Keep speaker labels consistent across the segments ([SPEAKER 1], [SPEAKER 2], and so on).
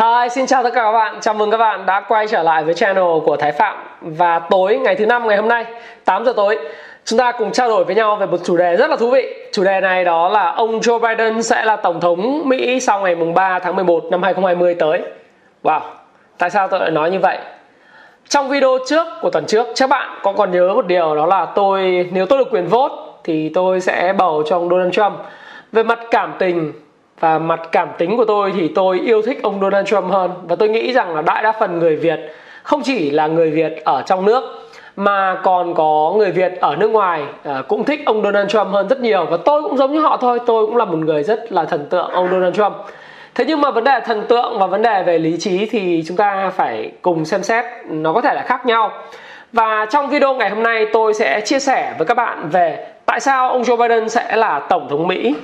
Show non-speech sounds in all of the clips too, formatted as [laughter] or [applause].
[SPEAKER 1] Hi, xin chào tất cả các bạn. Chào mừng các bạn đã quay trở lại với channel của Thái Phạm. Và tối ngày thứ năm ngày hôm nay, 8 giờ tối, chúng ta cùng trao đổi với nhau về một chủ đề rất là thú vị. Chủ đề này đó là ông Joe Biden sẽ là tổng thống Mỹ sau ngày mùng 3 tháng 11 năm 2020 tới. Wow, tại sao tôi lại nói như vậy? Trong video trước của tuần trước, các bạn có còn nhớ một điều đó là tôi nếu tôi được quyền vote thì tôi sẽ bầu cho ông Donald Trump. Về mặt cảm tình và mặt cảm tính của tôi thì tôi yêu thích ông Donald Trump hơn. Và tôi nghĩ rằng là đại đa phần người Việt không chỉ là người Việt ở trong nước mà còn có người Việt ở nước ngoài à, cũng thích ông Donald Trump hơn rất nhiều. Và tôi cũng giống như họ thôi tôi cũng là một người rất là thần tượng ông Donald Trump. Thế nhưng mà vấn đề thần tượng và vấn đề về lý trí thì chúng ta phải cùng xem xét nó có thể là khác nhau. Và trong video ngày hôm nay tôi sẽ chia sẻ với các bạn về tại sao ông Joe Biden sẽ là tổng thống Mỹ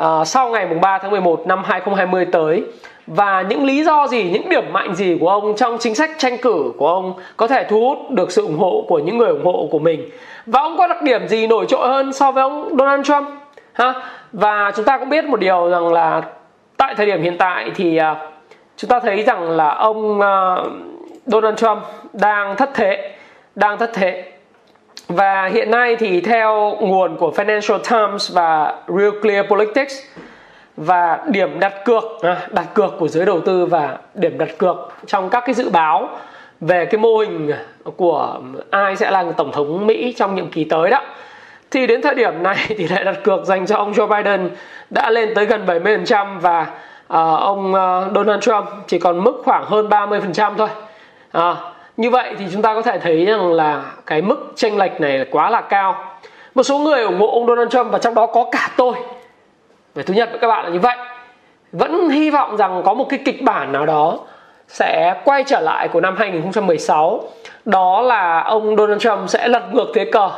[SPEAKER 1] uh, sau ngày mùng 3 tháng 11 năm 2020 tới và những lý do gì, những điểm mạnh gì của ông trong chính sách tranh cử của ông có thể thu hút được sự ủng hộ của những người ủng hộ của mình? Và ông có đặc điểm gì nổi trội hơn so với ông Donald Trump? Ha? Và chúng ta cũng biết một điều rằng là tại thời điểm hiện tại thì uh, chúng ta thấy rằng là ông uh, Donald Trump đang thất thế đang thất thế và hiện nay thì theo nguồn của Financial Times và Real Clear Politics và điểm đặt cược à, đặt cược của giới đầu tư và điểm đặt cược trong các cái dự báo về cái mô hình của ai sẽ là tổng thống Mỹ trong nhiệm kỳ tới đó thì đến thời điểm này [laughs] thì lại đặt cược dành cho ông Joe Biden đã lên tới gần 70% và uh, ông uh, Donald Trump chỉ còn mức khoảng hơn 30% thôi. À, như vậy thì chúng ta có thể thấy rằng là cái mức tranh lệch này là quá là cao. Một số người ủng hộ ông Donald Trump và trong đó có cả tôi. Về thứ nhất với các bạn là như vậy. Vẫn hy vọng rằng có một cái kịch bản nào đó sẽ quay trở lại của năm 2016 đó là ông Donald Trump sẽ lật ngược thế cờ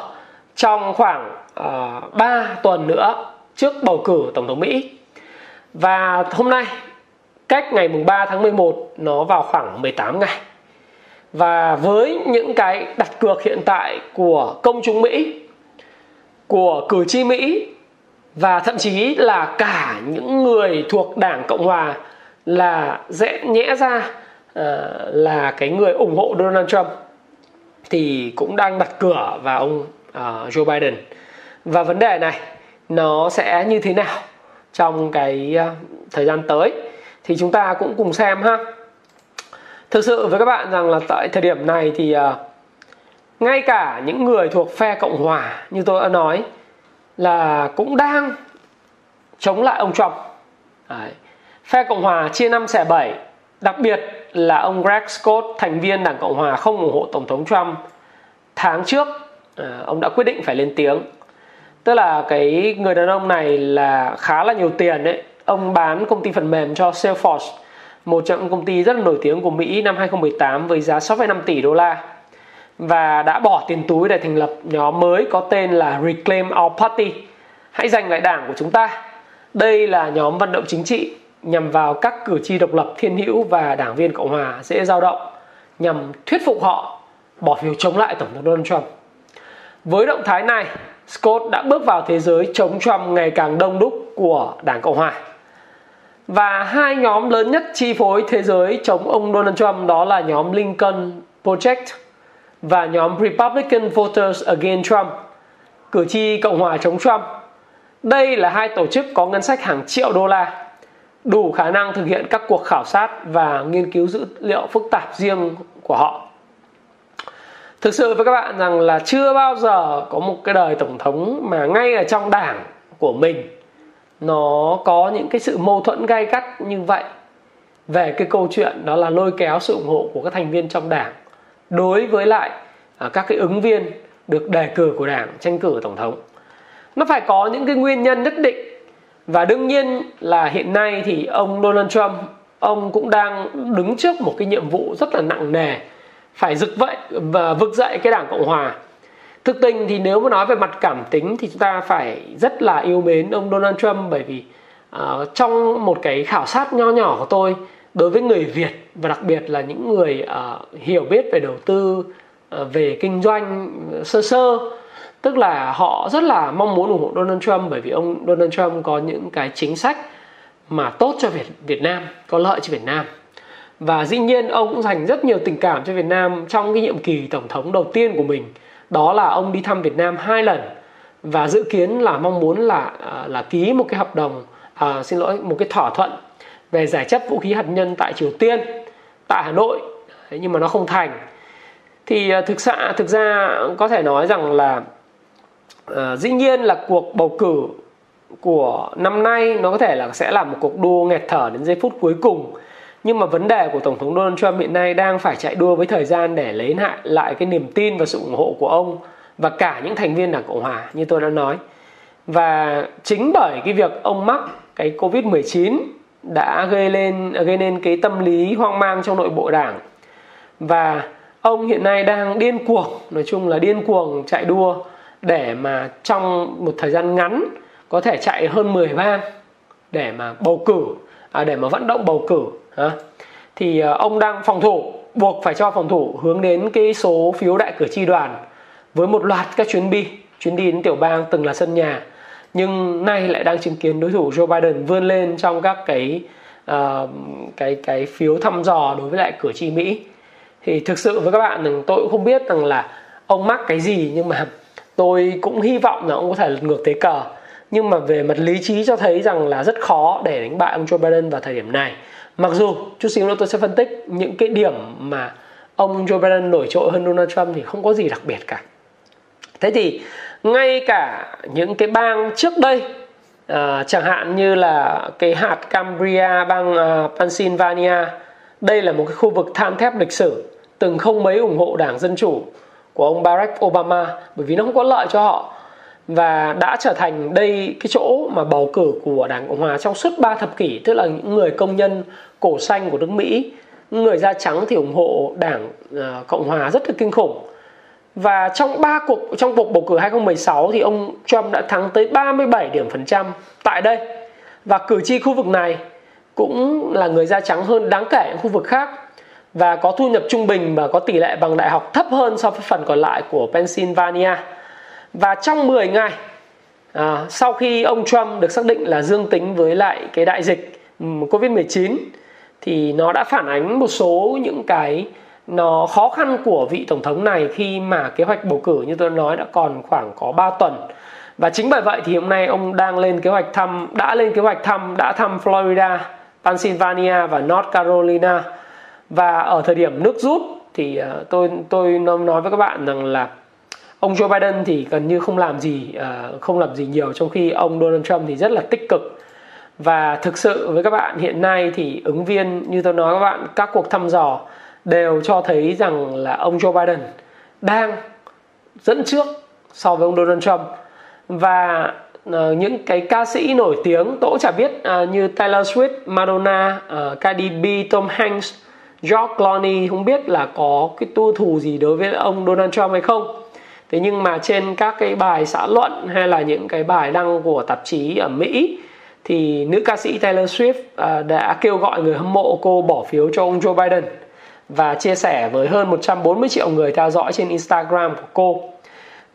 [SPEAKER 1] trong khoảng ờ, uh, 3 tuần nữa trước bầu cử tổng thống Mỹ. Và hôm nay cách ngày mùng 3 tháng 11 nó vào khoảng 18 ngày và với những cái đặt cược hiện tại của công chúng Mỹ của cử tri Mỹ và thậm chí là cả những người thuộc Đảng Cộng hòa là dễ nhẽ ra uh, là cái người ủng hộ Donald Trump thì cũng đang đặt cửa vào ông uh, Joe Biden. Và vấn đề này nó sẽ như thế nào trong cái uh, thời gian tới thì chúng ta cũng cùng xem ha thực sự với các bạn rằng là tại thời điểm này thì uh, ngay cả những người thuộc phe cộng hòa như tôi đã nói là cũng đang chống lại ông trump. Đấy. phe cộng hòa chia năm xẻ bảy đặc biệt là ông greg scott thành viên đảng cộng hòa không ủng hộ tổng thống trump tháng trước uh, ông đã quyết định phải lên tiếng. Tức là cái người đàn ông này là khá là nhiều tiền đấy ông bán công ty phần mềm cho salesforce một trong những công ty rất là nổi tiếng của Mỹ năm 2018 với giá 6,5 tỷ đô la và đã bỏ tiền túi để thành lập nhóm mới có tên là Reclaim Our Party. Hãy giành lại đảng của chúng ta. Đây là nhóm vận động chính trị nhằm vào các cử tri độc lập thiên hữu và đảng viên Cộng hòa dễ dao động nhằm thuyết phục họ bỏ phiếu chống lại Tổng thống Donald Trump. Với động thái này, Scott đã bước vào thế giới chống Trump ngày càng đông đúc của Đảng Cộng hòa và hai nhóm lớn nhất chi phối thế giới chống ông Donald Trump đó là nhóm Lincoln Project và nhóm Republican Voters Against Trump, cử tri Cộng hòa chống Trump. Đây là hai tổ chức có ngân sách hàng triệu đô la, đủ khả năng thực hiện các cuộc khảo sát và nghiên cứu dữ liệu phức tạp riêng của họ. Thực sự với các bạn rằng là chưa bao giờ có một cái đời tổng thống mà ngay ở trong đảng của mình nó có những cái sự mâu thuẫn gay gắt như vậy về cái câu chuyện đó là lôi kéo sự ủng hộ của các thành viên trong đảng đối với lại à, các cái ứng viên được đề cử của đảng, tranh cử tổng thống. Nó phải có những cái nguyên nhân nhất định và đương nhiên là hiện nay thì ông Donald Trump, ông cũng đang đứng trước một cái nhiệm vụ rất là nặng nề, phải rực vậy và vực dậy cái đảng cộng hòa thực tình thì nếu mà nói về mặt cảm tính thì chúng ta phải rất là yêu mến ông Donald Trump bởi vì uh, trong một cái khảo sát nho nhỏ của tôi đối với người Việt và đặc biệt là những người uh, hiểu biết về đầu tư uh, về kinh doanh sơ sơ tức là họ rất là mong muốn ủng hộ Donald Trump bởi vì ông Donald Trump có những cái chính sách mà tốt cho Việt Việt Nam, có lợi cho Việt Nam. Và dĩ nhiên ông cũng dành rất nhiều tình cảm cho Việt Nam trong cái nhiệm kỳ tổng thống đầu tiên của mình. Đó là ông đi thăm Việt Nam hai lần và dự kiến là mong muốn là à, là ký một cái hợp đồng à, xin lỗi một cái thỏa thuận về giải chấp vũ khí hạt nhân tại Triều Tiên tại Hà Nội. Nhưng mà nó không thành. Thì à, thực sự thực ra có thể nói rằng là à, dĩ nhiên là cuộc bầu cử của năm nay nó có thể là sẽ là một cuộc đua nghẹt thở đến giây phút cuối cùng nhưng mà vấn đề của tổng thống Donald Trump hiện nay đang phải chạy đua với thời gian để lấy lại lại cái niềm tin và sự ủng hộ của ông và cả những thành viên đảng cộng hòa như tôi đã nói. Và chính bởi cái việc ông mắc cái covid 19 đã gây lên gây nên cái tâm lý hoang mang trong nội bộ đảng. Và ông hiện nay đang điên cuồng nói chung là điên cuồng chạy đua để mà trong một thời gian ngắn có thể chạy hơn 10 bang để mà bầu cử à, để mà vận động bầu cử à. thì ờ, ông đang phòng thủ buộc phải cho phòng thủ hướng đến cái số phiếu đại cử tri đoàn với một loạt các chuyến đi chuyến đi đến tiểu bang từng là sân nhà. Nhưng nay lại đang chứng kiến đối thủ Joe Biden vươn lên trong các cái uh, cái cái phiếu thăm dò đối với lại cử tri Mỹ. Thì thực sự với các bạn rằng tôi cũng không biết rằng là ông mắc cái gì nhưng mà tôi cũng hy vọng là ông có thể lật ngược thế cờ. Nhưng mà về mặt lý trí cho thấy rằng là rất khó để đánh bại ông Joe Biden vào thời điểm này mặc dù chút xíu nữa tôi sẽ phân tích những cái điểm mà ông Joe Biden nổi trội hơn Donald Trump thì không có gì đặc biệt cả. Thế thì ngay cả những cái bang trước đây uh, chẳng hạn như là cái hạt Cambria bang uh, Pennsylvania đây là một cái khu vực than thép lịch sử từng không mấy ủng hộ đảng dân chủ của ông Barack Obama bởi vì nó không có lợi cho họ và đã trở thành đây cái chỗ mà bầu cử của Đảng Cộng hòa trong suốt 3 thập kỷ tức là những người công nhân cổ xanh của nước Mỹ người da trắng thì ủng hộ Đảng uh, Cộng hòa rất là kinh khủng và trong ba cuộc trong cuộc bầu cử 2016 thì ông Trump đã thắng tới 37 điểm phần trăm tại đây và cử tri khu vực này cũng là người da trắng hơn đáng kể những khu vực khác và có thu nhập trung bình và có tỷ lệ bằng đại học thấp hơn so với phần còn lại của Pennsylvania. Và trong 10 ngày à, sau khi ông Trump được xác định là dương tính với lại cái đại dịch Covid-19 thì nó đã phản ánh một số những cái nó khó khăn của vị tổng thống này khi mà kế hoạch bầu cử. Như tôi nói đã còn khoảng có 3 tuần. Và chính bởi vậy thì hôm nay ông đang lên kế hoạch thăm đã lên kế hoạch thăm đã thăm Florida, Pennsylvania và North Carolina. Và ở thời điểm nước rút thì ờ, tôi tôi nói với các bạn rằng là ông Joe Biden thì gần như không làm gì uh, không làm gì nhiều trong khi ông Donald Trump thì rất là tích cực. Và thực sự với các bạn hiện nay thì ứng viên như tôi nói các bạn các cuộc thăm dò đều cho thấy rằng là ông Joe Biden đang dẫn trước so với ông Donald Trump. Và uh, những cái ca sĩ nổi tiếng tôi cũng chả biết uh, như Taylor Swift, Madonna, uh, Cardi B, Tom Hanks, George Clooney không biết là có cái tu thù gì đối với ông Donald Trump hay không thế nhưng mà trên các cái bài xã luận hay là những cái bài đăng của tạp chí ở Mỹ, thì nữ ca sĩ Taylor Swift à, đã kêu gọi người hâm mộ cô bỏ phiếu cho ông Joe Biden và chia sẻ với hơn 140 triệu người theo dõi trên Instagram của cô.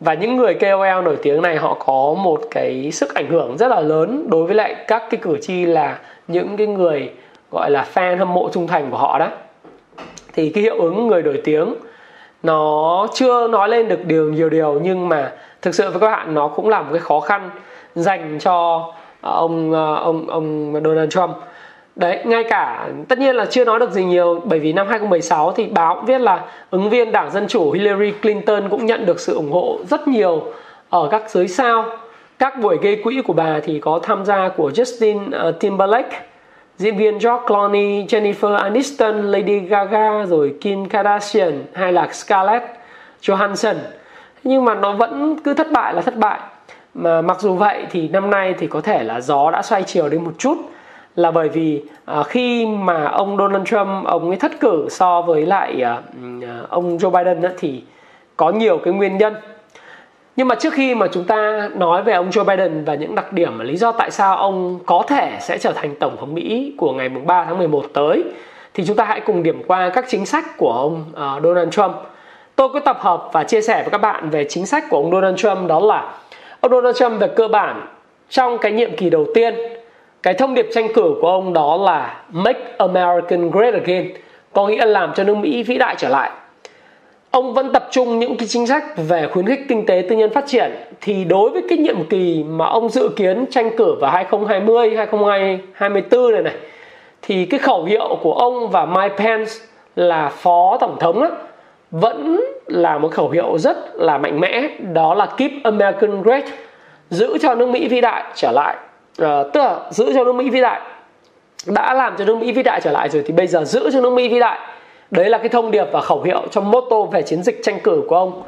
[SPEAKER 1] Và những người KOL nổi tiếng này họ có một cái sức ảnh hưởng rất là lớn đối với lại các cái cử tri là những cái người gọi là fan hâm mộ trung thành của họ đó. Thì cái hiệu ứng người nổi tiếng nó chưa nói lên được điều nhiều điều nhưng mà thực sự với các bạn nó cũng là một cái khó khăn dành cho ờ, ông ờ, ông ông Donald Trump Đấy, ngay cả tất nhiên là chưa nói được gì nhiều bởi vì năm 2016 thì báo cũng viết là ứng viên Đảng Dân Chủ Hillary Clinton cũng nhận được sự ủng hộ rất nhiều ở các giới sao. Các buổi gây quỹ của bà thì có tham gia của Justin ờ, Timberlake, diễn viên George Clooney, Jennifer Aniston, Lady Gaga rồi Kim Kardashian hay là Scarlett Johansson. Nhưng mà nó vẫn cứ thất bại là thất bại. Mà mặc dù vậy thì năm nay thì có thể là gió đã xoay chiều đi một chút. Là bởi vì uh, khi mà ông Donald Trump ông ấy thất cử so với lại uh, ông Joe Biden ấy, thì có nhiều cái nguyên nhân nhưng mà trước khi mà chúng ta nói về ông Joe Biden và những đặc điểm và lý do tại sao ông có thể sẽ trở thành tổng thống Mỹ của ngày 3 tháng 11 tới thì chúng ta hãy cùng điểm qua các chính sách của ông uh, Donald Trump. Tôi có tập hợp và chia sẻ với các bạn về chính sách của ông Donald Trump đó là ông Donald Trump về cơ bản trong cái nhiệm kỳ đầu tiên cái thông điệp tranh cử của ông đó là Make American Great Again có nghĩa là làm cho nước Mỹ vĩ đại trở lại ông vẫn tập trung những cái chính sách về khuyến khích kinh tế tư nhân phát triển. Thì đối với cái nhiệm kỳ mà ông dự kiến tranh cử vào 2020 2024 này này thì cái khẩu hiệu của ông và Mike Pence là phó tổng thống á, vẫn là một khẩu hiệu rất là mạnh mẽ. Đó là keep American great giữ cho nước Mỹ vĩ đại trở lại. À, tức là giữ cho nước Mỹ vĩ đại. Đã làm cho nước Mỹ vĩ đại trở lại rồi thì bây giờ giữ cho nước Mỹ vĩ đại đấy là cái thông điệp và khẩu hiệu trong motto về chiến dịch tranh cử của ông.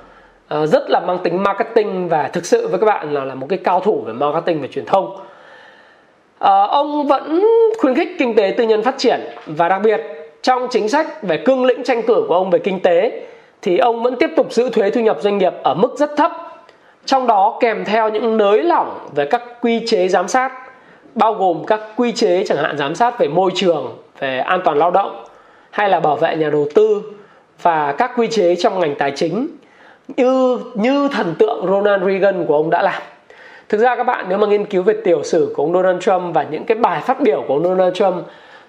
[SPEAKER 1] À, rất là mang tính marketing và thực sự với các bạn là là một cái cao thủ về marketing và truyền thông. À, ông vẫn khuyến khích kinh tế tư nhân phát triển và đặc biệt trong chính sách về cương lĩnh tranh cử của ông về kinh tế thì ông vẫn tiếp tục giữ thuế thu nhập doanh nghiệp ở mức rất thấp trong đó kèm theo những nới lỏng về các quy chế giám sát bao gồm các quy chế chẳng hạn giám sát về môi trường về an toàn lao động hay là bảo vệ nhà đầu tư và các quy chế trong ngành tài chính như như thần tượng Ronald Reagan của ông đã làm. Thực ra các bạn, nếu mà nghiên cứu về tiểu sử của ông Donald Trump và những cái bài phát biểu của ông Donald Trump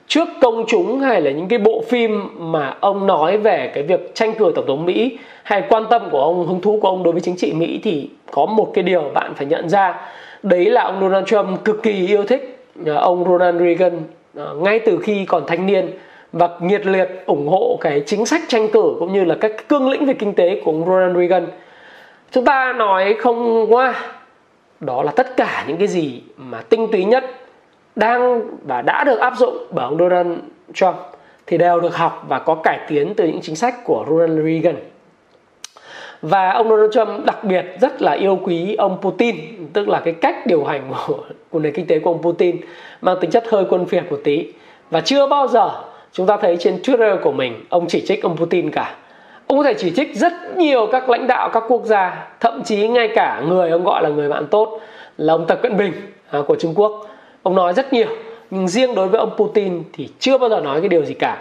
[SPEAKER 1] trước công chúng hay là những cái bộ phim mà ông nói về cái việc tranh cử tổng thống Mỹ hay quan tâm của ông, hứng thú của ông đối với chính trị Mỹ thì có một cái điều bạn phải nhận ra đấy là ông Donald Trump cực kỳ yêu thích à, ông Ronald Reagan à, ngay từ khi còn thanh niên và nhiệt liệt ủng hộ cái chính sách tranh cử cũng như là các cương lĩnh về kinh tế của ông Ronald Reagan. Chúng ta nói không qua đó là tất cả những cái gì mà tinh túy nhất đang và đã được áp dụng bởi ông Donald Trump thì đều được học và có cải tiến từ những chính sách của Ronald Reagan. Và ông Donald Trump đặc biệt rất là yêu quý ông Putin, tức là cái cách điều hành của, của nền kinh tế của ông Putin mang tính chất hơi quân phiệt một tí. Và chưa bao giờ chúng ta thấy trên Twitter của mình ông chỉ trích ông Putin cả. Ông có thể chỉ trích rất nhiều các lãnh đạo các quốc gia thậm chí ngay cả người ông gọi là người bạn tốt là ông Tập Cận Bình à, của Trung Quốc. Ông nói rất nhiều nhưng riêng đối với ông Putin thì chưa bao giờ nói cái điều gì cả.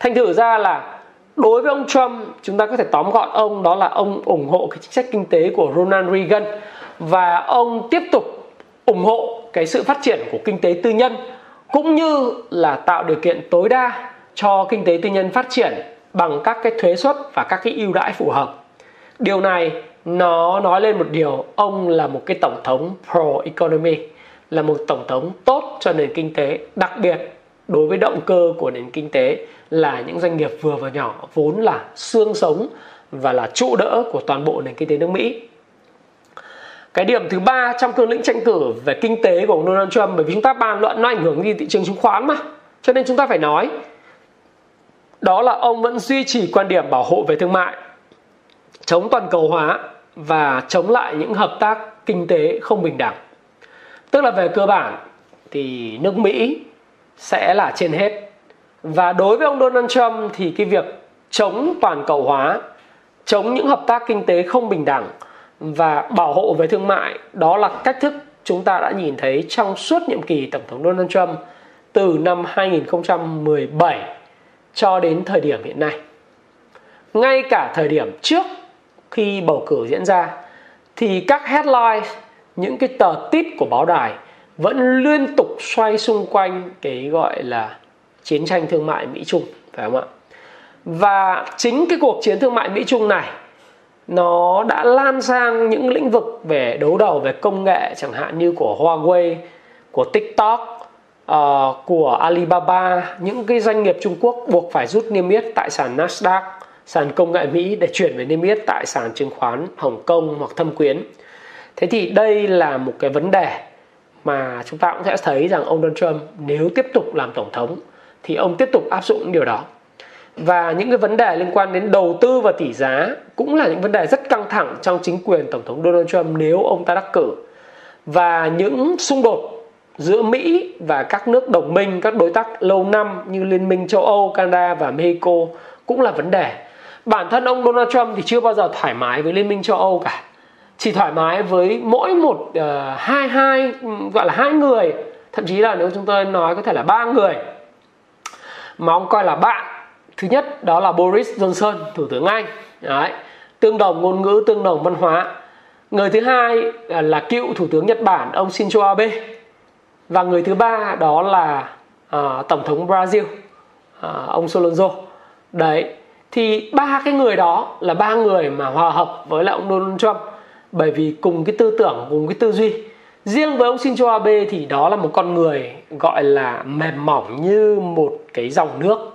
[SPEAKER 1] Thành thử ra là đối với ông Trump chúng ta có thể tóm gọn ông đó là ông ủng hộ cái chính sách kinh tế của Ronald Reagan và ông tiếp tục ủng hộ cái sự phát triển của kinh tế tư nhân cũng như là tạo điều kiện tối đa cho kinh tế tư nhân phát triển bằng các cái thuế suất và các cái ưu đãi phù hợp. Điều này nó nói lên một điều, ông là một cái tổng thống pro economy, là một tổng thống tốt cho nền kinh tế, đặc biệt đối với động cơ của nền kinh tế là những doanh nghiệp vừa và nhỏ vốn là xương sống và là trụ đỡ của toàn bộ nền kinh tế nước Mỹ cái điểm thứ ba trong cương lĩnh tranh cử về kinh tế của ông Donald Trump, bởi vì chúng ta bàn luận nó ảnh hưởng gì thị trường chứng khoán mà. Cho nên chúng ta phải nói, đó là ông vẫn duy trì quan điểm bảo hộ về thương mại, chống toàn cầu hóa và chống lại những hợp tác kinh tế không bình đẳng. Tức là về cơ bản thì nước Mỹ sẽ là trên hết. Và đối với ông Donald Trump thì cái việc chống toàn cầu hóa, chống những hợp tác kinh tế không bình đẳng và bảo hộ về thương mại đó là cách thức chúng ta đã nhìn thấy trong suốt nhiệm kỳ tổng thống Donald Trump từ năm 2017 cho đến thời điểm hiện nay. Ngay cả thời điểm trước khi bầu cử diễn ra, thì các headline, những cái tờ tít của báo đài vẫn liên tục xoay xung quanh cái gọi là chiến tranh thương mại Mỹ Trung phải không ạ? Và chính cái cuộc chiến thương mại Mỹ Trung này nó đã lan sang những lĩnh vực về đấu đầu về công nghệ chẳng hạn như của Huawei, của TikTok, uh, của Alibaba, những cái doanh nghiệp Trung Quốc buộc phải rút niêm yết tại sàn Nasdaq, sàn công nghệ Mỹ để chuyển về niêm yết tại sàn chứng khoán Hồng Kông hoặc Thâm Quyến. Thế thì đây là một cái vấn đề mà chúng ta cũng sẽ thấy rằng ông Donald Trump nếu tiếp tục làm tổng thống thì ông tiếp tục áp dụng những điều đó và những cái vấn đề liên quan đến đầu tư và tỷ giá cũng là những vấn đề rất căng thẳng trong chính quyền tổng thống Donald Trump nếu ông ta đắc cử và những xung đột giữa Mỹ và các nước đồng minh, các đối tác lâu năm như Liên minh châu Âu, Canada và Mexico cũng là vấn đề. Bản thân ông Donald Trump thì chưa bao giờ thoải mái với Liên minh châu Âu cả. Chỉ thoải mái với mỗi một uh, hai hai gọi là hai người, thậm chí là nếu chúng tôi nói có thể là ba người mà ông coi là bạn. Thứ nhất đó là Boris Johnson, thủ tướng Anh. Đấy, tương đồng ngôn ngữ, tương đồng văn hóa. Người thứ hai à, là cựu thủ tướng Nhật Bản ông Shinzo Abe. Và người thứ ba đó là uh, tổng thống Brazil uh, ông Solonzo. Đấy thì ba cái người đó là ba người mà hòa hợp với lại ông Donald Trump. Bởi vì cùng cái tư tưởng cùng cái tư duy. Riêng với ông Shinzo Abe thì đó là một con người gọi là mềm mỏng như một cái dòng nước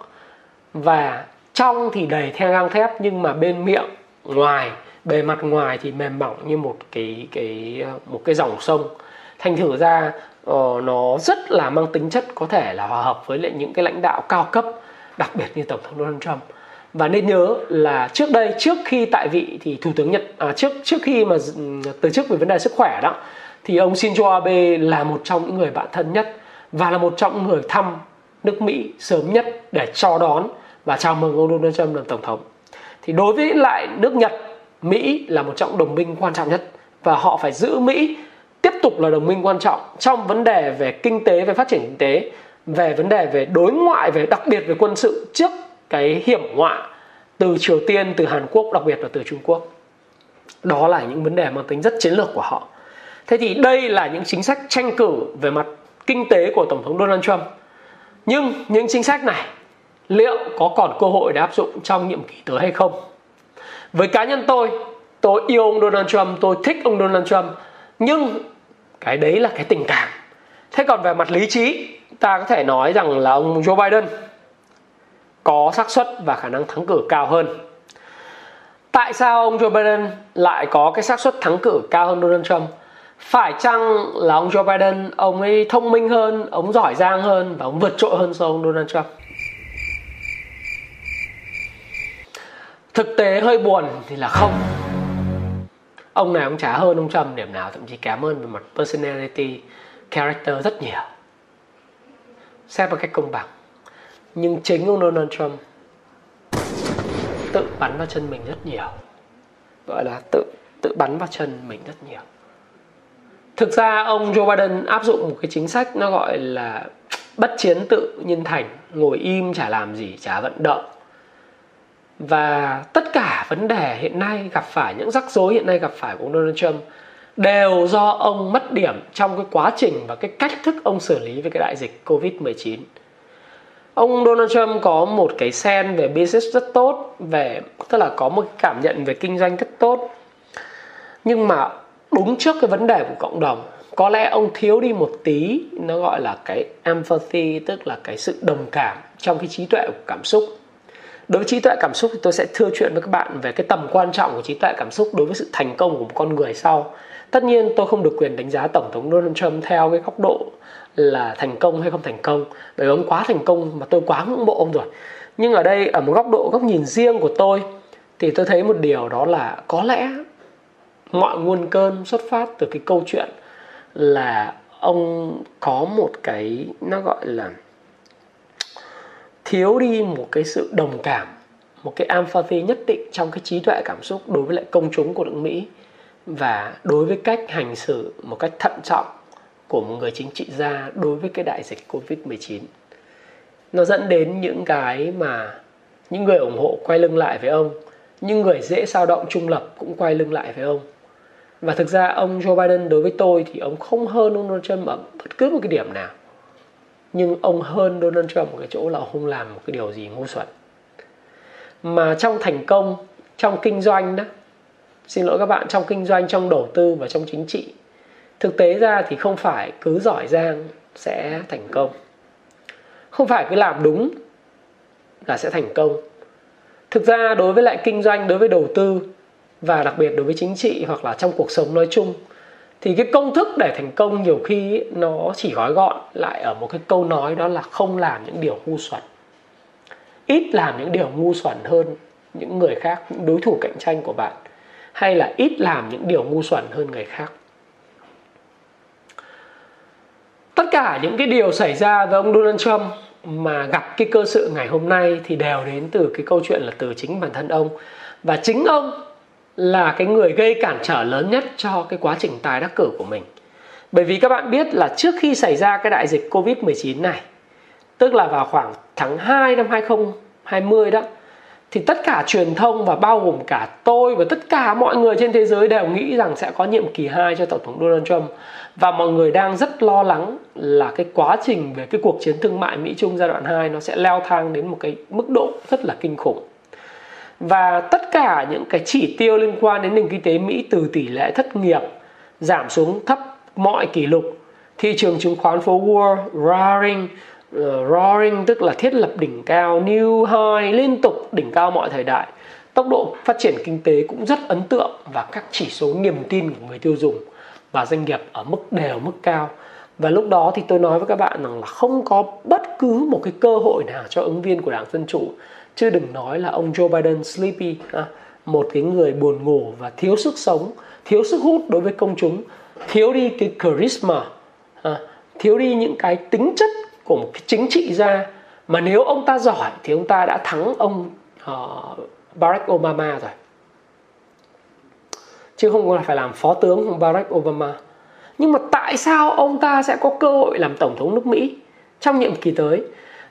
[SPEAKER 1] và trong thì đầy theo gang thép nhưng mà bên miệng ngoài bề mặt ngoài thì mềm mỏng như một cái cái một cái dòng sông. Thành thử ra uh, nó rất là mang tính chất có thể là hòa hợp với lại những cái lãnh đạo cao cấp đặc biệt như tổng thống Donald Trump. Và nên nhớ là trước đây trước khi tại vị thì thủ tướng Nhật à, trước trước khi mà từ chức về vấn đề sức khỏe đó thì ông Shinzo Abe là một trong những người bạn thân nhất và là một trong những người thăm nước Mỹ sớm nhất để cho đón và chào mừng ông Donald Trump làm tổng thống. Thì đối với lại nước Nhật, Mỹ là một trong đồng minh quan trọng nhất và họ phải giữ Mỹ tiếp tục là đồng minh quan trọng trong vấn đề về kinh tế về phát triển kinh tế về vấn đề về đối ngoại về đặc biệt về quân sự trước cái hiểm họa từ Triều Tiên từ Hàn Quốc đặc biệt là từ Trung Quốc. Đó là những vấn đề mang tính rất chiến lược của họ. Thế thì đây là những chính sách tranh cử về mặt kinh tế của tổng thống Donald Trump. Nhưng những chính sách này liệu có còn cơ hội để áp dụng trong nhiệm kỳ tới hay không? Với cá nhân tôi tôi yêu ông Donald Trump, tôi thích ông Donald Trump, nhưng cái đấy là cái tình cảm. Thế còn về mặt lý trí, ta có thể nói rằng là ông Joe Biden có xác suất và khả năng thắng cử cao hơn. Tại sao ông Joe Biden lại có cái xác suất thắng cử cao hơn Donald Trump? Phải chăng là ông Joe Biden, ông ấy thông minh hơn, ông giỏi giang hơn và ông vượt trội hơn so với ông Donald Trump? Thực tế hơi buồn thì là không. Ông này ông trả hơn ông Trump, điểm nào thậm chí kém hơn về mặt personality, character rất nhiều. Xét một cách công bằng. Nhưng chính ông Donald Trump tự bắn vào chân mình rất nhiều. Gọi là tự tự bắn vào chân mình rất nhiều. Thực ra ông Joe Biden áp dụng một cái chính sách nó gọi là bất chiến tự nhiên thành, ngồi im chả làm gì, chả vận động và tất cả vấn đề hiện nay gặp phải những rắc rối hiện nay gặp phải của ông Donald Trump đều do ông mất điểm trong cái quá trình và cái cách thức ông xử lý với cái đại dịch Covid-19. Ông Donald Trump có một cái sen về business rất tốt, về tức là có một cảm nhận về kinh doanh rất tốt. Nhưng mà đúng trước cái vấn đề của cộng đồng, có lẽ ông thiếu đi một tí nó gọi là cái empathy tức là cái sự đồng cảm trong cái trí tuệ của cảm xúc đối với trí tuệ cảm xúc thì tôi sẽ thưa chuyện với các bạn về cái tầm quan trọng của trí tuệ cảm xúc đối với sự thành công của một con người sau. Tất nhiên tôi không được quyền đánh giá tổng thống donald trump theo cái góc độ là thành công hay không thành công. Bởi ông quá thành công mà tôi quá ngưỡng mộ ông rồi. Nhưng ở đây, ở một góc độ, góc nhìn riêng của tôi, thì tôi thấy một điều đó là có lẽ mọi nguồn cơn xuất phát từ cái câu chuyện là ông có một cái, nó gọi là thiếu đi một cái sự đồng cảm một cái empathy nhất định trong cái trí tuệ cảm xúc đối với lại công chúng của nước Mỹ và đối với cách hành xử một cách thận trọng của một người chính trị gia đối với cái đại dịch Covid-19. Nó dẫn đến những cái mà những người ủng hộ quay lưng lại với ông, những người dễ sao động trung lập cũng quay lưng lại với ông. Và thực ra ông Joe Biden đối với tôi thì ông không hơn ông Donald Trump ở bất cứ một cái điểm nào nhưng ông hơn Donald Trump ở cái chỗ là ông không làm một cái điều gì ngu xuẩn. Mà trong thành công, trong kinh doanh đó, xin lỗi các bạn, trong kinh doanh, trong đầu tư và trong chính trị, thực tế ra thì không phải cứ giỏi giang sẽ thành công. Không phải cứ làm đúng là sẽ thành công. Thực ra đối với lại kinh doanh, đối với đầu tư và đặc biệt đối với chính trị hoặc là trong cuộc sống nói chung thì cái công thức để thành công nhiều khi nó chỉ gói gọn lại ở một cái câu nói đó là không làm những điều ngu xuẩn. Ít làm những điều ngu xuẩn hơn những người khác, những đối thủ cạnh tranh của bạn, hay là ít làm những điều ngu xuẩn hơn người khác. Tất cả những cái điều xảy ra với ông Donald Trump mà gặp cái cơ sự ngày hôm nay thì đều đến từ cái câu chuyện là từ chính bản thân ông. Và chính ông là cái người gây cản trở lớn nhất cho cái quá trình tái đắc cử của mình. Bởi vì các bạn biết là trước khi xảy ra cái đại dịch Covid-19 này, tức là vào khoảng tháng 2 năm 2020 đó, thì tất cả truyền thông và bao gồm cả tôi và tất cả mọi người trên thế giới đều nghĩ rằng sẽ có nhiệm kỳ 2 cho Tổng thống Donald Trump và mọi người đang rất lo lắng là cái quá trình về cái cuộc chiến thương mại Mỹ Trung giai đoạn 2 nó sẽ leo thang đến một cái mức độ rất là kinh khủng. Và tất cả những cái chỉ tiêu liên quan đến nền kinh tế Mỹ từ tỷ lệ thất nghiệp giảm xuống thấp mọi kỷ lục, thị trường chứng khoán phố Wall roaring uh, roaring tức là thiết lập đỉnh cao new high liên tục đỉnh cao mọi thời đại. Tốc độ phát triển kinh tế cũng rất ấn tượng và các chỉ số niềm tin của người tiêu dùng và doanh nghiệp ở mức đều mức cao. Và lúc đó thì tôi nói với các bạn rằng là không có bất cứ một cái cơ hội nào cho ứng viên của đảng dân chủ chứ đừng nói là ông Joe Biden sleepy một cái người buồn ngủ và thiếu sức sống thiếu sức hút đối với công chúng thiếu đi cái charisma thiếu đi những cái tính chất của một cái chính trị gia mà nếu ông ta giỏi thì ông ta đã thắng ông uh, Barack Obama rồi. Chứ không phải làm phó tướng của Barack Obama. Nhưng mà tại sao ông ta sẽ có cơ hội làm tổng thống nước Mỹ trong nhiệm kỳ tới?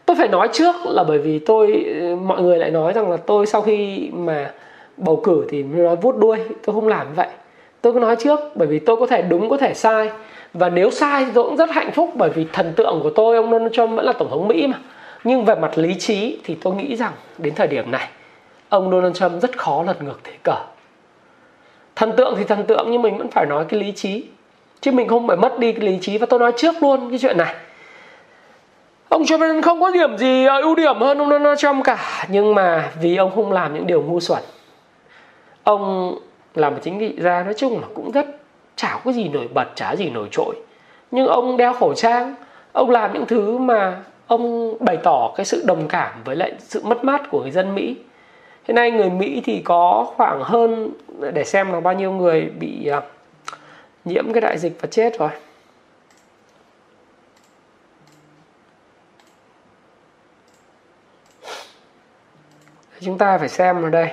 [SPEAKER 1] Tôi phải nói trước là bởi vì tôi, mọi người lại nói rằng là tôi sau khi mà bầu cử thì nói vuốt đuôi. Tôi không làm vậy. Tôi cứ nói trước, bởi vì tôi có thể đúng, có thể sai. Và nếu sai thì tôi cũng rất hạnh phúc, bởi vì thần tượng của tôi, ông Donald Trump vẫn là tổng thống Mỹ mà. Nhưng về mặt lý trí thì tôi nghĩ rằng đến thời điểm này, ông Donald Trump rất khó lật ngược thế cờ. Thần tượng thì thần tượng nhưng mình vẫn phải nói cái lý trí. Chứ mình không phải mất đi cái lý trí. Và tôi nói trước luôn cái chuyện này ông Joe Biden không có điểm gì à, ưu điểm hơn ông Donald Trump cả. Nhưng mà vì ông không làm những điều ngu xuẩn. Ông làm một chính trị gia nói chung là cũng rất chả có gì nổi bật, chả gì nổi trội. Nhưng ông đeo khẩu trang, ông làm những thứ mà ông bày tỏ cái sự đồng cảm với lại sự mất mát của người dân Mỹ. Hiện nay người Mỹ thì có khoảng hơn, để xem là bao nhiêu người bị à, nhiễm cái đại dịch và chết rồi. Chúng ta phải xem ở đây.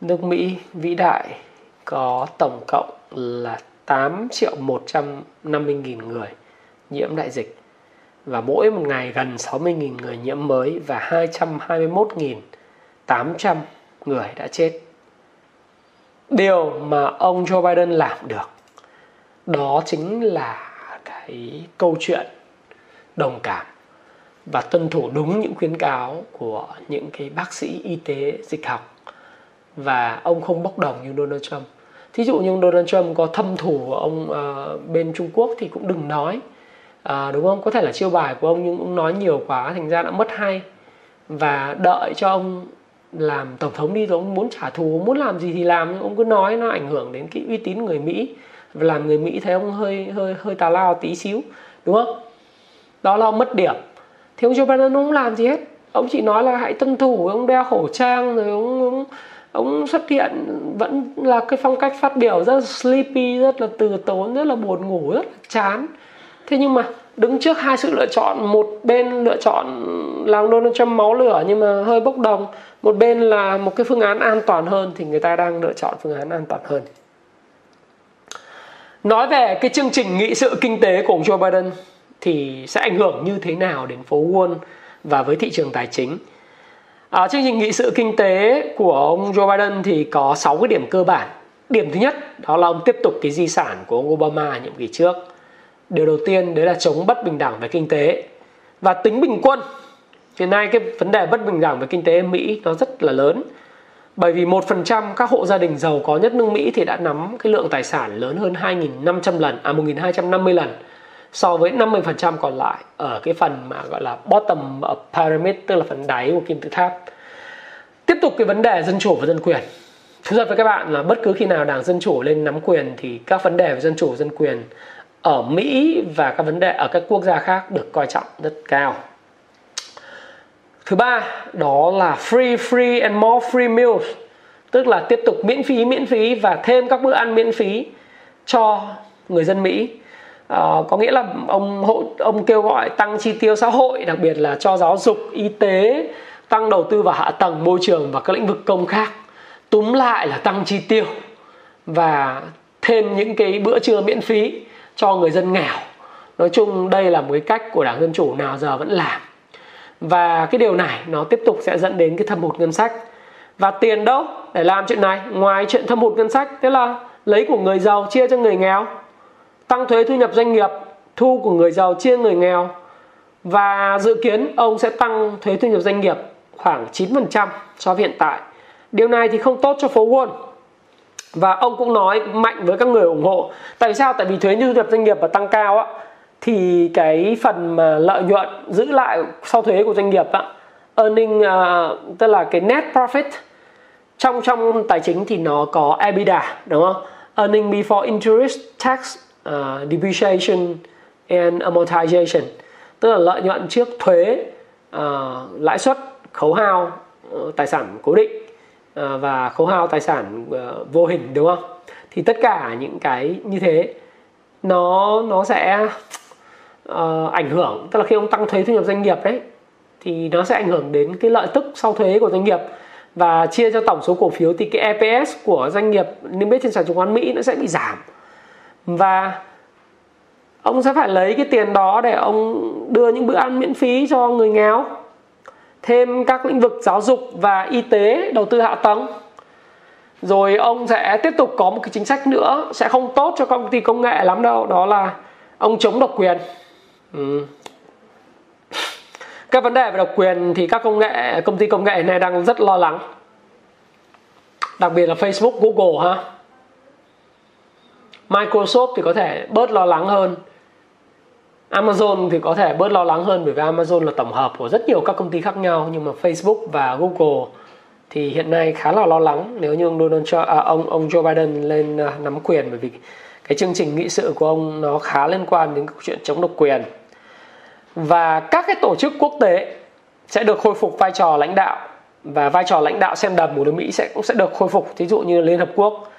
[SPEAKER 1] Nước Mỹ vĩ đại có tổng cộng là 8 triệu 150 nghìn người nhiễm đại dịch. Và mỗi một ngày gần 60 nghìn người nhiễm mới và 221 nghìn 800 người đã chết. Điều mà ông Joe Biden làm được, đó chính là cái câu chuyện đồng cảm và tuân thủ đúng những khuyến cáo của những cái bác sĩ y tế dịch học và ông không bốc đồng như Donald Trump. Thí dụ như Donald Trump có thâm thù của ông uh, bên Trung Quốc thì cũng đừng nói uh, đúng không? Có thể là chiêu bài của ông nhưng ông nói nhiều quá thành ra đã mất hay và đợi cho ông làm tổng thống đi rồi ông muốn trả thù muốn làm gì thì làm nhưng ông cứ nói nó ảnh hưởng đến cái uy tín người Mỹ và làm người Mỹ thấy ông hơi hơi hơi tà lao tí xíu đúng không? Đó là ông mất điểm. Thì ông Joe Biden ông không làm gì hết. Ông chỉ nói là hãy tuân thủ, ông đeo khẩu trang rồi ông, ông ông xuất hiện. Vẫn là cái phong cách phát biểu rất là sleepy rất là từ tốn rất là buồn ngủ rất là chán. Thế nhưng mà đứng trước hai sự lựa chọn một bên lựa chọn là ông Donald Trump máu lửa nhưng mà hơi bốc đồng một bên là một cái phương án an toàn hơn thì người ta đang lựa chọn phương án an toàn hơn. Nói về cái chương trình nghị sự kinh tế của ông Joe Biden thì sẽ ảnh hưởng như thế nào đến phố Wall và với thị trường tài chính À, chương trình nghị sự kinh tế của ông Joe Biden thì có 6 cái điểm cơ bản. Điểm thứ nhất đó là ông tiếp tục cái di sản của ông Obama nhiệm kỳ trước. Điều đầu tiên đấy là chống bất bình đẳng về kinh tế và tính bình quân. Hiện nay cái vấn đề bất bình đẳng về kinh tế ở Mỹ nó rất là lớn. Bởi vì 1% các hộ gia đình giàu có nhất nước Mỹ thì đã nắm cái lượng tài sản lớn hơn 2.500 lần, à 1.250 lần so với 50% còn lại ở cái phần mà gọi là bottom of pyramid, tức là phần đáy của kim tự tháp. Tiếp tục cái vấn đề dân chủ và dân quyền. Thú thật với các bạn là bất cứ khi nào đảng dân chủ lên nắm quyền thì các vấn đề về dân chủ dân quyền ở Mỹ và các vấn đề ở các quốc gia khác được coi trọng rất cao. Thứ ba, đó là free free and more free meals, tức là tiếp tục miễn phí miễn phí và thêm các bữa ăn miễn phí cho người dân Mỹ à, có nghĩa là ông hộ ông kêu gọi tăng chi tiêu xã hội đặc biệt là cho giáo dục y tế tăng đầu tư vào hạ tầng môi trường và các lĩnh vực công khác. Túm lại là tăng chi tiêu và thêm những cái bữa trưa miễn phí cho người dân nghèo. Nói chung đây là một cái cách của đảng dân chủ nào giờ vẫn làm. Và cái điều này nó tiếp tục sẽ dẫn đến cái thâm hụt ngân sách. Và tiền đâu? Để làm chuyện này ngoài chuyện thâm hụt ngân sách tức là lấy của người giàu chia cho người nghèo tăng thuế thu nhập doanh nghiệp thu của người giàu chia người nghèo và dự kiến ông sẽ tăng thuế thu nhập doanh nghiệp khoảng 9% so với hiện tại. Điều này thì không tốt cho phố Wall. Và ông cũng nói mạnh với các người ủng hộ. Tại sao? Tại vì thuế thu nhập doanh nghiệp và tăng cao á thì cái phần mà lợi nhuận giữ lại sau thuế của doanh nghiệp á, earning uh, tức là cái net profit trong trong tài chính thì nó có EBITDA đúng không? Earning before interest, tax, uh, depreciation and amortization. Tức là lợi nhuận trước thuế, uh, lãi suất, khấu hao uh, tài sản cố định uh, và khấu hao tài sản uh, vô hình đúng không? Thì tất cả những cái như thế nó nó sẽ uh, ảnh hưởng. Tức là khi ông tăng thuế thu nhập doanh nghiệp đấy thì nó sẽ ảnh hưởng đến cái lợi tức sau thuế của doanh nghiệp và chia cho tổng số cổ phiếu thì cái EPS của doanh nghiệp niêm yết trên sàn chứng khoán Mỹ nó sẽ bị giảm và ông sẽ phải lấy cái tiền đó để ông đưa những bữa ăn miễn phí cho người nghèo thêm các lĩnh vực giáo dục và y tế đầu tư hạ tầng. Rồi ông sẽ tiếp tục có một cái chính sách nữa sẽ không tốt cho công ty công nghệ lắm đâu đó là ông chống độc quyền. Ừ. các vấn đề về độc quyền thì các công nghệ công ty công nghệ này đang rất lo lắng. Đặc biệt là Facebook, Google ha. Microsoft thì có thể bớt lo lắng hơn. Amazon thì có thể bớt lo lắng hơn bởi vì Amazon là tổng hợp của rất nhiều các công ty khác nhau nhưng mà Facebook và Google thì hiện nay khá là lo lắng nếu như ông Donald Trump, à, ông ông Joe Biden lên à, nắm quyền bởi vì cái chương trình nghị sự của ông nó khá liên quan đến câu chuyện chống độc quyền. Và các cái tổ chức quốc tế sẽ được khôi phục vai trò lãnh đạo và vai trò lãnh đạo xem đầm của nước Mỹ sẽ cũng sẽ được khôi phục. Ví dụ như Liên Hợp Quốc,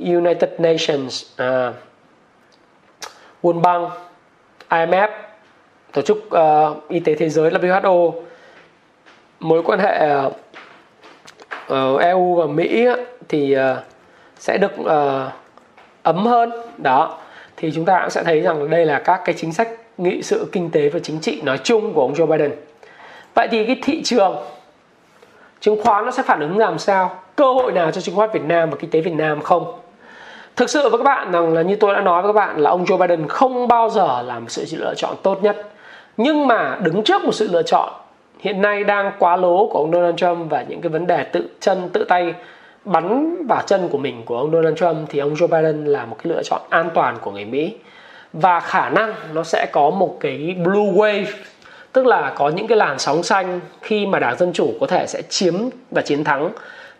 [SPEAKER 1] United Nations, uh, World Bank, IMF, tổ chức uh, y tế thế giới WHO, mối quan hệ uh, uh, EU và Mỹ thì uh, sẽ được uh, ấm hơn. Đó thì chúng ta cũng sẽ thấy rằng đây là các cái chính sách nghị sự kinh tế và chính trị nói chung của ông Joe Biden. Vậy thì cái thị trường chứng khoán nó sẽ phản ứng làm sao? Cơ hội nào cho chứng khoán Việt Nam và kinh tế Việt Nam không? Thực sự với các bạn rằng là như tôi đã nói với các bạn là ông Joe Biden không bao giờ là một sự lựa chọn tốt nhất. Nhưng mà đứng trước một sự lựa chọn, hiện nay đang quá lố của ông Donald Trump và những cái vấn đề tự chân, tự tay bắn vào chân của mình của ông Donald Trump thì ông Joe Biden là một cái lựa chọn an toàn của người Mỹ. Và khả năng nó sẽ có một cái blue wave, tức là có những cái làn sóng xanh khi mà đảng dân chủ có thể sẽ chiếm và chiến thắng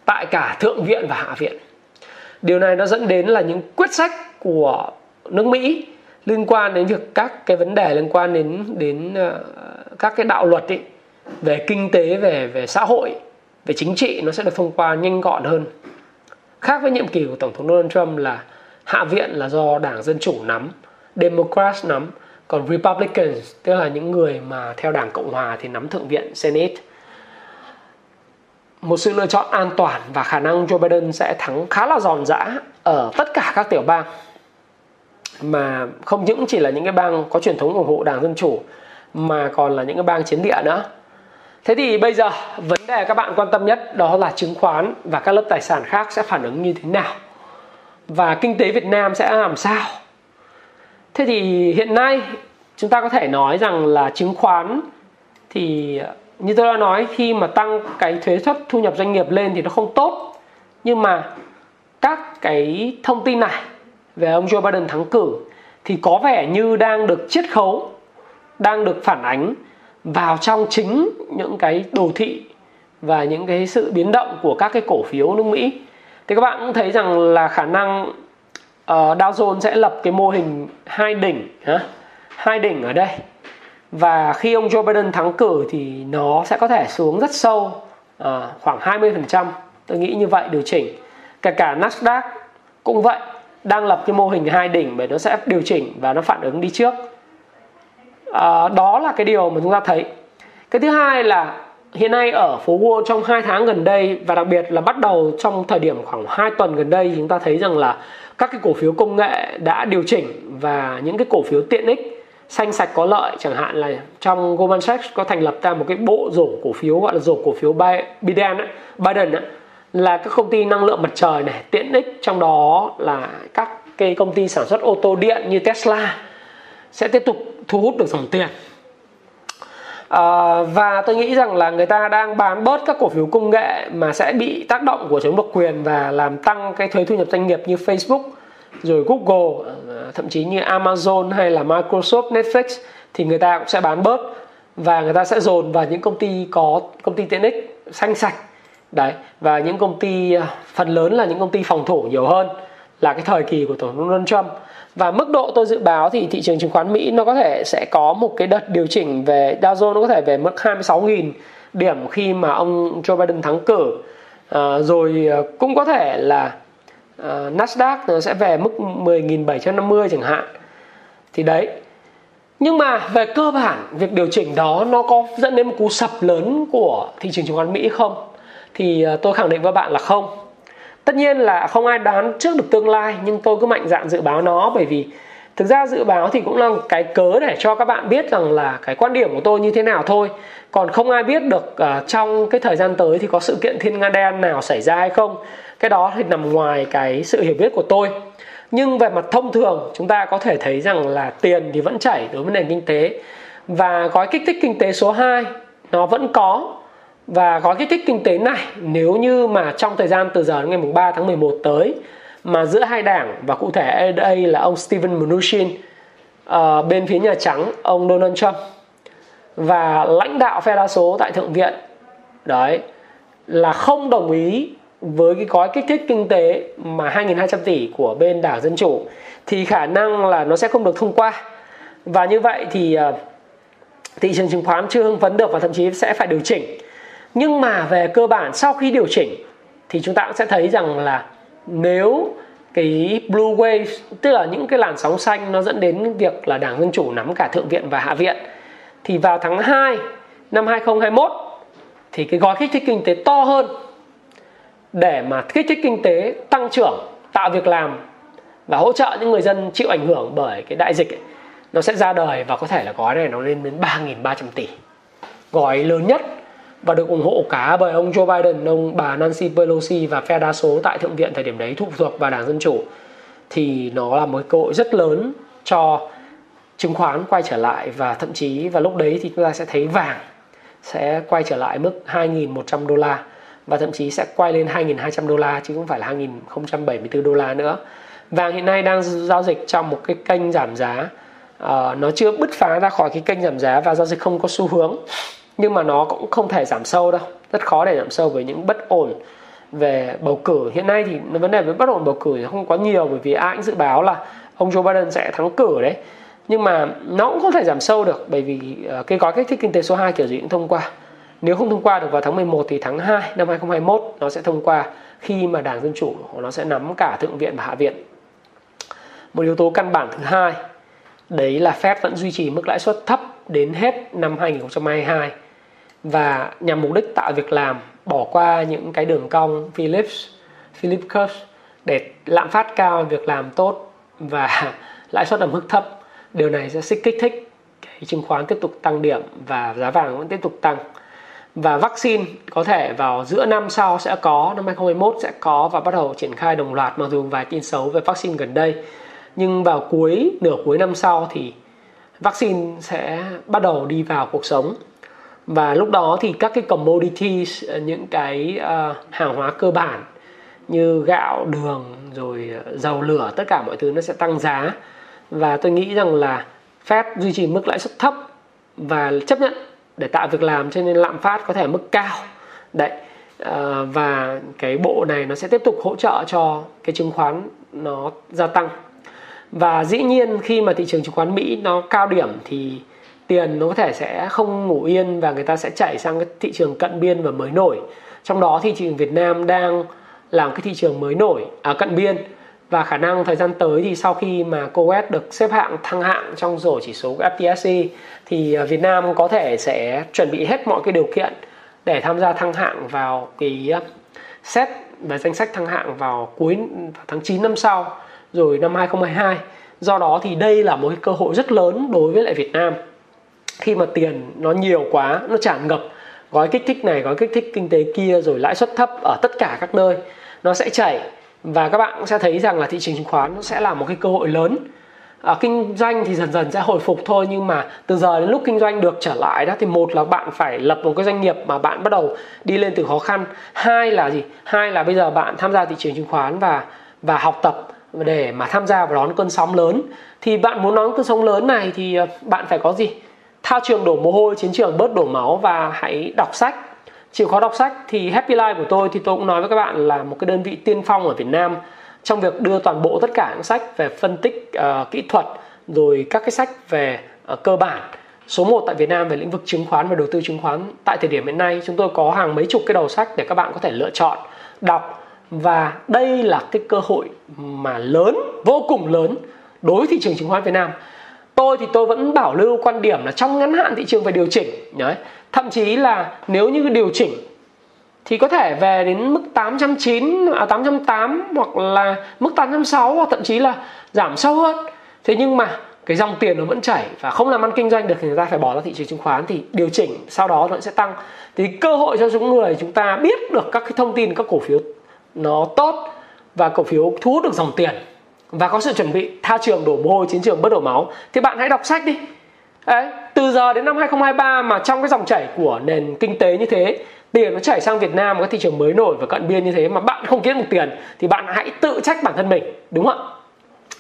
[SPEAKER 1] tại cả thượng viện và hạ viện điều này nó dẫn đến là những quyết sách của nước mỹ liên quan đến việc các cái vấn đề liên quan đến đến uh, các cái đạo luật ấy, về kinh tế về về xã hội về chính trị nó sẽ được thông qua nhanh gọn hơn. Khác với nhiệm kỳ của tổng thống Donald Trump là hạ viện là do đảng dân chủ nắm Democrats nắm còn Republicans tức là những người mà theo đảng Cộng hòa thì nắm thượng viện Senate một sự lựa chọn an toàn và khả năng Joe Biden sẽ thắng khá là giòn giã ở tất cả các tiểu bang. Mà không những chỉ là những cái bang có truyền thống ủng hộ đảng dân chủ, mà còn là những cái bang chiến địa nữa. Thế thì bây giờ, vấn đề các bạn quan tâm nhất đó là chứng khoán và các lớp tài sản khác sẽ phản ứng như thế nào? Và kinh tế Việt Nam sẽ làm sao? Thế thì hiện nay, chúng ta có thể nói rằng là chứng khoán thì như tôi đã nói khi mà tăng cái thuế suất thu nhập doanh nghiệp lên thì nó không tốt. Nhưng mà các cái thông tin này về ông Joe Biden thắng cử thì có vẻ như đang được chiết khấu đang được phản ánh vào trong chính những cái đồ thị và những cái sự biến động của các cái cổ phiếu nước Mỹ. Thì các bạn cũng thấy rằng là khả năng uh, Dow Jones sẽ lập cái mô hình hai đỉnh ha? hai đỉnh ở đây và khi ông Joe Biden thắng cử thì nó sẽ có thể xuống rất sâu à, khoảng 20% tôi nghĩ như vậy điều chỉnh. Kể cả Nasdaq cũng vậy đang lập cái mô hình hai đỉnh bởi nó sẽ điều chỉnh và nó phản ứng đi trước. À, đó là cái điều mà chúng ta thấy. Cái thứ hai là hiện nay ở phố Wall trong hai tháng gần đây và đặc biệt là bắt đầu trong thời điểm khoảng 2 tuần gần đây chúng ta thấy rằng là các cái cổ phiếu công nghệ đã điều chỉnh và những cái cổ phiếu tiện ích xanh sạch có lợi chẳng hạn là trong Goldman Sachs có thành lập ra một cái bộ rổ cổ phiếu gọi là rổ cổ phiếu Biden ấy, Biden ấy, là các công ty năng lượng mặt trời này tiện ích trong đó là các cái công ty sản xuất ô tô điện như Tesla sẽ tiếp tục thu hút được dòng tiền. À, và tôi nghĩ rằng là người ta đang bán bớt các cổ phiếu công nghệ mà sẽ bị tác động của chống độc quyền và làm tăng cái thuế thu nhập doanh nghiệp như Facebook rồi Google thậm chí như Amazon hay là Microsoft Netflix thì người ta cũng sẽ bán bớt và người ta sẽ dồn vào những công ty có công ty tiện ích xanh sạch. Đấy và những công ty à, phần lớn là những công ty phòng thủ nhiều hơn là cái thời kỳ của tổng thống Donald Trump. Và mức độ tôi dự báo thì thị trường chứng khoán Mỹ nó có thể sẽ có một cái đợt điều chỉnh về Dow Jones nó có thể về mức 26.000 điểm khi mà ông Joe Biden thắng cử. À, rồi à, cũng có thể là uh, Nasdaq nó sẽ về mức 10.750 chẳng hạn. Thì đấy. Nhưng mà về cơ bản việc điều chỉnh đó nó có dẫn đến một cú sập lớn của thị trường chứng khoán Mỹ không? Thì uh, tôi khẳng định với bạn là không. Tất nhiên là không ai đoán trước được tương lai nhưng tôi cứ mạnh dạn dự báo nó bởi vì thực ra dự báo thì cũng là cái cớ để cho các bạn biết rằng là cái quan điểm của tôi như thế nào thôi. Còn không ai biết được uh, trong cái thời gian tới thì có sự kiện thiên nga đen nào xảy ra hay không. Cái đó thì nằm ngoài cái sự hiểu biết của tôi. Nhưng về mặt thông thường chúng ta có thể thấy rằng là tiền thì vẫn chảy đối với nền kinh tế. Và gói kích thích kinh tế số 2 nó vẫn có. Và gói kích thích kinh tế này nếu như mà trong thời gian từ giờ đến ngày 3 tháng 11 tới mà giữa hai đảng và cụ thể ở đây là ông Steven Mnuchin uh, bên phía Nhà Trắng ông Donald Trump và lãnh đạo phe đa số tại Thượng viện. Đấy là không đồng ý với cái gói kích thích kinh tế mà 2.200 tỷ của bên đảng Dân Chủ thì khả năng là nó sẽ không được thông qua. Và như vậy thì uh, thị trường chứng khoán chưa hưng phấn được và thậm chí sẽ phải điều chỉnh. Nhưng mà về cơ bản sau khi điều chỉnh thì chúng ta cũng sẽ thấy rằng là nếu cái blue wave tức là những cái làn sóng xanh nó dẫn đến việc là đảng dân chủ nắm cả thượng viện và hạ viện thì vào tháng 2 năm 2021 thì cái gói kích thích kinh tế to hơn để mà kích thích kinh tế tăng trưởng tạo việc làm và hỗ trợ những người dân chịu ảnh hưởng bởi cái đại dịch ấy, nó sẽ ra đời và có thể là gói này nó lên đến 3.300 tỷ. Gói lớn nhất và được ủng hộ cả bởi ông Joe Biden, ông bà Nancy Pelosi và phe đa số tại thượng viện thời điểm đấy thuộc thuộc vào đảng dân chủ. Thì nó là một cơ hội rất lớn cho chứng khoán quay trở lại và thậm chí và lúc đấy thì chúng ta sẽ thấy vàng sẽ quay trở lại mức 2.100 đô la và thậm chí sẽ quay lên 2.200 đô la chứ không phải là 2.074 đô la nữa. Vàng hiện nay đang giao dịch trong một cái kênh giảm giá. Uh, nó chưa bứt phá ra khỏi cái kênh giảm giá và giao dịch không có xu hướng nhưng mà nó cũng không thể giảm sâu đâu. Rất khó để giảm sâu với những bất ổn về bầu cử. Hiện nay thì vấn đề với bất ổn bầu cử thì không quá nhiều, bởi vì ai cũng dự báo là ông Joe Biden sẽ thắng cử đấy. Nhưng mà nó cũng không thể giảm sâu được, bởi vì ờ, cái gói kích thích kinh tế số 2 kiểu gì cũng thông qua. Nếu không thông qua được vào tháng 11 thì tháng 2 năm 2021 nó sẽ thông qua khi mà Đảng Dân Chủ nó sẽ nắm cả Thượng viện và Hạ viện. Một yếu tố căn bản thứ hai, đấy là Fed vẫn duy trì mức lãi suất thấp đến hết năm 2022 và nhằm mục đích tạo việc làm, bỏ qua những cái đường cong Phillips Philip curve để lạm phát cao, việc làm tốt và [laughs] lãi suất ở mức thấp. Điều này sẽ kích thích cái chứng khoán tiếp tục tăng điểm và giá vàng vẫn tiếp tục tăng. Và vaccine có thể vào giữa năm sau sẽ có, năm 2021 sẽ có và bắt đầu triển khai đồng loạt, mặc dù vài tin xấu về vaccine gần đây. Nhưng vào cuối, nửa cuối năm sau thì vaccine sẽ bắt đầu đi vào cuộc sống và lúc đó thì các cái commodities ờ, những cái uh, hàng hóa cơ bản như gạo đường rồi ờ, dầu lửa tất cả mọi thứ nó sẽ tăng giá. Và tôi nghĩ rằng là Fed duy trì mức lãi suất thấp và chấp nhận để tạo việc làm cho nên lạm phát có thể mức cao. Đấy à, và cái bộ này nó sẽ tiếp tục hỗ trợ cho cái chứng khoán nó gia tăng. Và dĩ nhiên khi mà thị trường chứng khoán Mỹ nó cao điểm thì tiền nó có thể sẽ không ngủ yên và người ta sẽ chạy sang cái thị trường cận biên và mới nổi. Trong đó thị trường Việt Nam đang làm cái thị trường mới nổi à cận biên. Và khả năng thời gian tới thì sau khi mà Coet được xếp hạng thăng hạng trong rổ chỉ số FTSE thì à, Việt Nam có thể sẽ chuẩn bị hết mọi cái điều kiện để tham gia thăng hạng vào cái à, set danh sách thăng hạng vào cuối tháng 9 năm sau rồi năm 2022 do đó thì đây là một cái cơ hội rất lớn đối với lại Việt Nam khi mà tiền nó nhiều quá nó tràn ngập gói kích thích này gói kích thích kinh tế kia rồi lãi suất thấp ở tất cả các nơi nó sẽ chảy. Và các bạn sẽ thấy rằng là thị trường chứng khoán nó sẽ là một cái cơ hội lớn. À, kinh doanh thì dần dần sẽ hồi phục thôi nhưng mà từ giờ đến lúc kinh doanh được trở lại đó thì một là bạn phải lập một cái doanh nghiệp mà bạn bắt đầu đi lên từ khó khăn. Hai là gì? Hai là bây giờ bạn tham gia thị trường chứng khoán và và học tập để mà tham gia vào đón cơn sóng lớn. Thì bạn muốn đón cơn sóng lớn này thì ờ, bạn phải có gì? Thao trường đổ mồ hôi chiến trường bớt đổ máu và hãy đọc sách. Chịu khó đọc sách thì Happy Life của tôi thì tôi cũng nói với các bạn là một cái đơn vị tiên phong ở Việt Nam trong việc đưa toàn bộ tất cả những sách về phân tích uh, kỹ thuật rồi các cái sách về uh, cơ bản. Số 1 tại Việt Nam về lĩnh vực chứng khoán và đầu tư chứng khoán. Tại thời điểm hiện nay chúng tôi có hàng mấy chục cái đầu sách để các bạn có thể lựa chọn đọc. Và đây là cái cơ hội mà lớn vô cùng lớn đối với thị trường chứng khoán Việt Nam tôi thì tôi vẫn bảo lưu quan điểm là trong ngắn hạn thị trường phải điều chỉnh, đấy. Thậm chí là nếu như điều chỉnh thì có thể về đến mức 809 à 808 hoặc là mức 806 hoặc thậm chí là giảm sâu hơn. Thế nhưng mà cái dòng tiền nó vẫn chảy và không làm ăn kinh doanh được thì người ta phải bỏ ra thị trường chứng khoán thì điều chỉnh, sau đó nó sẽ tăng. Thì cơ hội cho những người chúng ta biết được các cái thông tin, các cổ phiếu nó tốt và cổ phiếu thu hút được dòng tiền và có sự chuẩn bị tha trường đổ mồ hôi chiến trường bất đổ máu. Thì bạn hãy đọc sách đi. Đấy, từ giờ đến năm 2023 mà trong cái dòng chảy của nền kinh tế như thế tiền nó chảy sang Việt Nam các thị trường mới nổi và cận biên như thế mà bạn không kiếm được tiền thì bạn hãy tự trách bản thân mình đúng không ạ?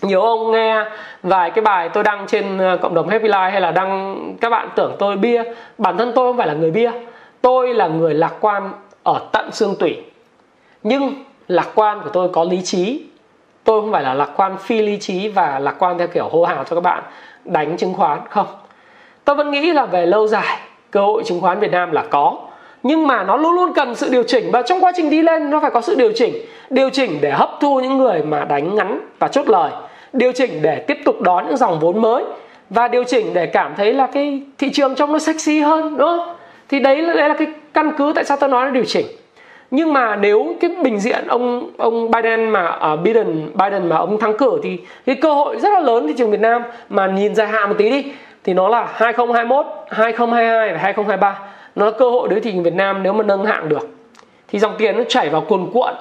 [SPEAKER 1] Nhiều ông nghe vài cái bài tôi đăng trên ờ, cộng đồng Happy Life hay là đăng các bạn tưởng tôi bia bản thân tôi không phải là người bia. Tôi là người lạc quan ở tận xương tủy. Nhưng lạc quan của tôi có lý trí tôi không phải là lạc quan phi lý trí và lạc quan theo kiểu hô hào cho các bạn đánh chứng khoán không. Tôi vẫn nghĩ là về lâu dài cơ hội chứng khoán Việt Nam là có nhưng mà nó luôn luôn cần sự điều chỉnh và trong quá trình đi lên nó phải có sự điều chỉnh. Điều chỉnh để hấp thu những người mà đánh ngắn và chốt lời điều chỉnh để tiếp tục đón những dòng vốn mới và điều chỉnh để cảm thấy là cái thị trường trong nó sexy hơn đúng không? Thì đấy là, đấy là cái căn cứ tại sao tôi nói là điều chỉnh nhưng mà nếu cái bình diện ông ông Biden mà uh, Biden Biden mà ông thắng cử thì cái cơ hội rất là lớn thị trường Việt Nam. Mà nhìn dài hạn một tí đi thì nó là 2021, 2022 và 2023 nó là cơ hội đối thị trường Việt Nam nếu mà nâng hạng được. Thì dòng tiền nó chảy vào cuồn cuộn.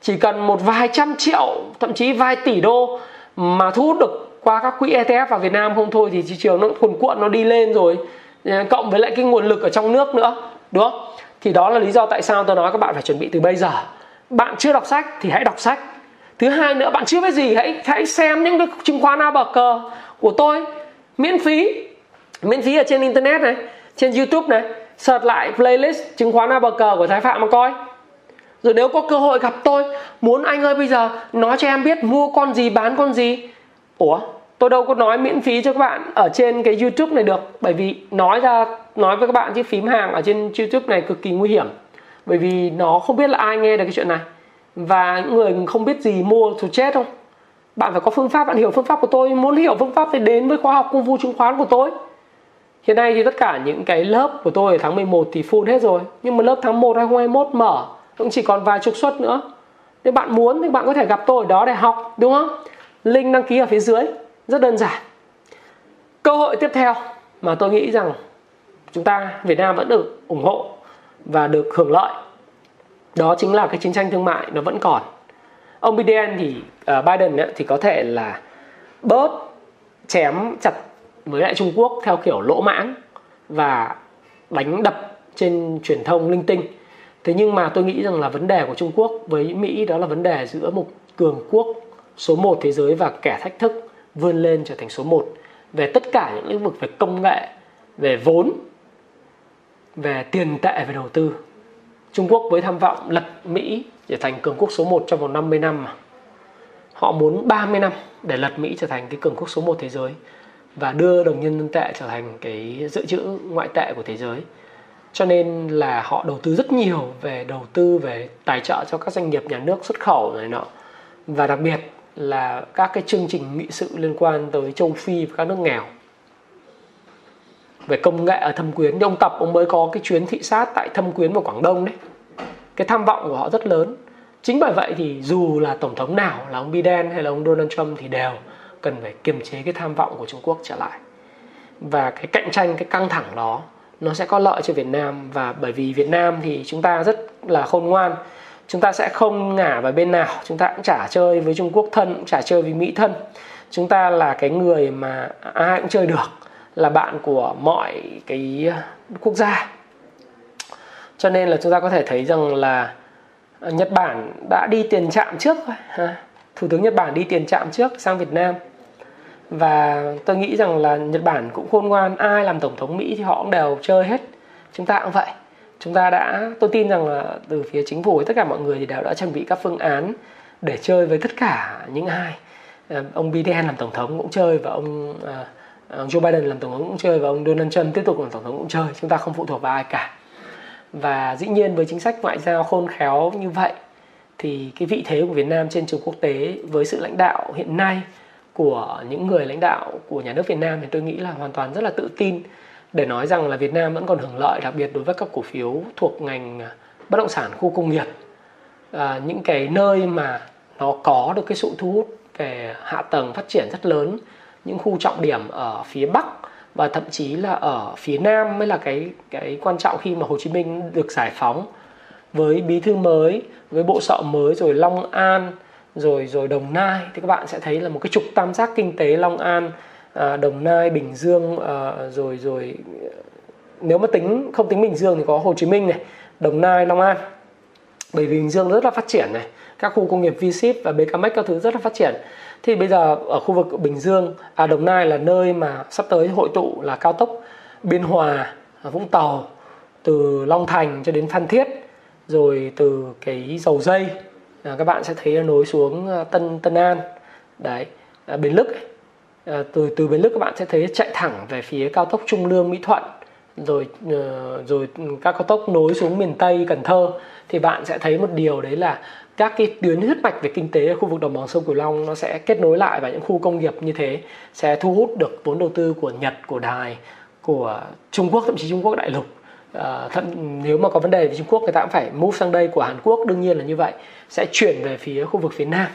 [SPEAKER 1] Chỉ cần một vài trăm triệu thậm chí vài tỷ đô mà thu hút được qua các quỹ ETF vào Việt Nam không thôi thì thị trường nó cuồn cuộn nó đi lên rồi. Ờ, cộng với lại cái nguồn lực ở trong nước nữa đúng không? Thì đó là lý do tại sao tôi nói các bạn phải chuẩn bị từ bây giờ. Bạn chưa đọc sách thì hãy đọc sách. Thứ hai nữa, bạn chưa biết gì, hãy hãy xem những cái chứng khoán a bờ cờ của tôi. Miễn phí miễn phí ở trên internet này, trên youtube này. Search lại playlist chứng khoán a bờ cờ của thái phạm mà coi. Rồi nếu có cơ hội gặp tôi, muốn anh ơi bây giờ nói cho em biết mua con gì, bán con gì. Ủa? Tôi đâu có nói miễn phí cho các bạn ở trên cái youtube này được, bởi vì nói ra, nói với các bạn chứ phím hàng ở trên youtube này cực kỳ nguy hiểm, bởi vì nó không biết là ai nghe được cái chuyện này. Và những người không biết gì mua thì chết không? Bạn phải có phương pháp, bạn hiểu phương pháp của tôi, muốn hiểu phương pháp thì đến với khóa học công phu chứng khoán của tôi. Hiện nay thì tất cả những cái lớp của tôi ở tháng 11 thì full hết rồi, nhưng mà lớp tháng 1 2021 mở, cũng chỉ còn vài chục suất nữa. Nếu bạn muốn thì bạn có thể gặp tôi ở đó để học, đúng không? Link đăng ký ở phía dưới rất đơn giản. Cơ hội tiếp theo mà tôi nghĩ rằng chúng ta Việt Nam vẫn được ủng hộ và được hưởng lợi đó chính là cái chiến tranh thương mại nó vẫn còn. Ông Biden thì uh, Biden ấy, thì có thể là bớt chém chặt với lại Trung Quốc theo kiểu lỗ mãng và đánh đập trên truyền thông linh tinh. Thế nhưng mà tôi nghĩ rằng là vấn đề của Trung Quốc với Mỹ đó là vấn đề giữa một cường quốc số 1 thế giới và kẻ thách thức vươn lên trở thành số 1 về tất cả những lĩnh vực về công nghệ, về vốn, về tiền tệ về đầu tư. Trung Quốc với tham vọng lật Mỹ trở thành cường quốc số 1 trong vòng 50 năm mà. Họ muốn 30 năm để lật Mỹ trở thành cái cường quốc số 1 thế giới và đưa đồng nhân dân tệ trở thành cái dự trữ ngoại tệ của thế giới. Cho nên là họ đầu tư rất nhiều về đầu tư về tài trợ cho các doanh nghiệp nhà nước xuất khẩu này nọ. Và đặc biệt là các cái chương trình nghị sự liên quan tới châu Phi và các nước nghèo về công nghệ ở Thâm Quyến. Nhưng ông Tập ông mới có cái chuyến thị sát tại Thâm Quyến và Quảng Đông đấy. Cái tham vọng của họ rất lớn. Chính bởi vậy thì dù là tổng thống nào, là ông Biden hay là ông Donald Trump thì đều cần phải kiềm chế cái tham vọng của Trung Quốc trở lại. Và cái cạnh tranh, cái căng thẳng đó, nó sẽ có lợi cho Việt Nam và bởi vì Việt Nam thì chúng ta rất là khôn ngoan chúng ta sẽ không ngả vào bên nào. Chúng ta cũng chả chơi với Trung Quốc thân cũng chả chơi với Mỹ thân. Chúng ta là cái người mà à, ai cũng chơi được là bạn của mọi cái quốc gia. Cho nên là chúng ta có thể thấy rằng là Nhật Bản đã đi tiền chạm trước thôi, Thủ tướng Nhật Bản đi tiền chạm trước sang Việt Nam. Và tôi nghĩ rằng là Nhật Bản cũng khôn ngoan ai làm tổng thống Mỹ thì họ cũng đều chơi hết. Chúng ta cũng vậy chúng ta đã, tôi tin rằng là từ phía chính phủ, tất cả mọi người thì đều đã chuẩn bị các phương án để chơi với tất cả những ai. Ờ, ông Biden làm tổng thống cũng chơi và ông ông Joe Biden làm tổng thống cũng chơi và ông Donald Trump tiếp tục làm tổng thống cũng chơi. Chúng ta không phụ thuộc vào ai cả. Và dĩ nhiên với chính sách ngoại giao khôn khéo như vậy, thì cái vị thế của Việt Nam trên trường quốc tế với sự lãnh đạo hiện nay của những người lãnh đạo của nhà nước Việt Nam thì tôi nghĩ là hoàn toàn rất là tự tin để nói rằng là Việt Nam vẫn còn hưởng lợi đặc biệt đối với các cổ phiếu thuộc ngành à, bất động sản khu công nghiệp. À, những cái nơi mà nó có được cái sự thu hút về hạ tầng phát triển rất lớn những khu trọng điểm ở phía bắc và thậm chí là ở phía nam mới là cái cái quan trọng khi mà Hồ Chí Minh được giải phóng với bí thư mới với bộ sọ mới rồi Long An rồi rồi Đồng Nai. Thì các bạn sẽ thấy là một cái trục tam giác kinh tế Long An à, Đồng Nai Bình Dương à, rồi rồi nếu mà tính không tính Bình Dương thì có Hồ Chí Minh này Đồng Nai Long An. Bởi vì Bình Dương rất là phát triển này các khu công nghiệp V Ship và BKMX các thứ rất là phát triển. Thì bây giờ ở khu vực Bình Dương à Đồng Nai là nơi mà sắp tới hội tụ là cao tốc Biên Hòa à, Vũng Tàu từ Long Thành cho đến Phan Thiết rồi từ cái dầu dây. À, các bạn sẽ thấy nó nối xuống à, Tân Tân An. Đấy à, Bến Lức à, từ từ Bến Lức các bạn sẽ thấy chạy thẳng về phía cao tốc Trung Lương Mỹ Thuận rồi ờ, rồi ừ, các cao tốc nối xuống miền Tây Cần Thơ. Thì bạn sẽ thấy một điều đấy là các cái tuyến huyết mạch về kinh tế ở khu vực đồng bằng sông Cửu Long nó sẽ kết nối lại và những khu công nghiệp như thế sẽ thu hút được vốn đầu tư của Nhật, của Đài, của Trung Quốc thậm chí Trung Quốc đại lục. À, thậm nếu mà có vấn đề thì Trung Quốc người ta cũng phải move sang đây của Hàn Quốc. Đương nhiên là như vậy sẽ chuyển về phía khu vực phía Nam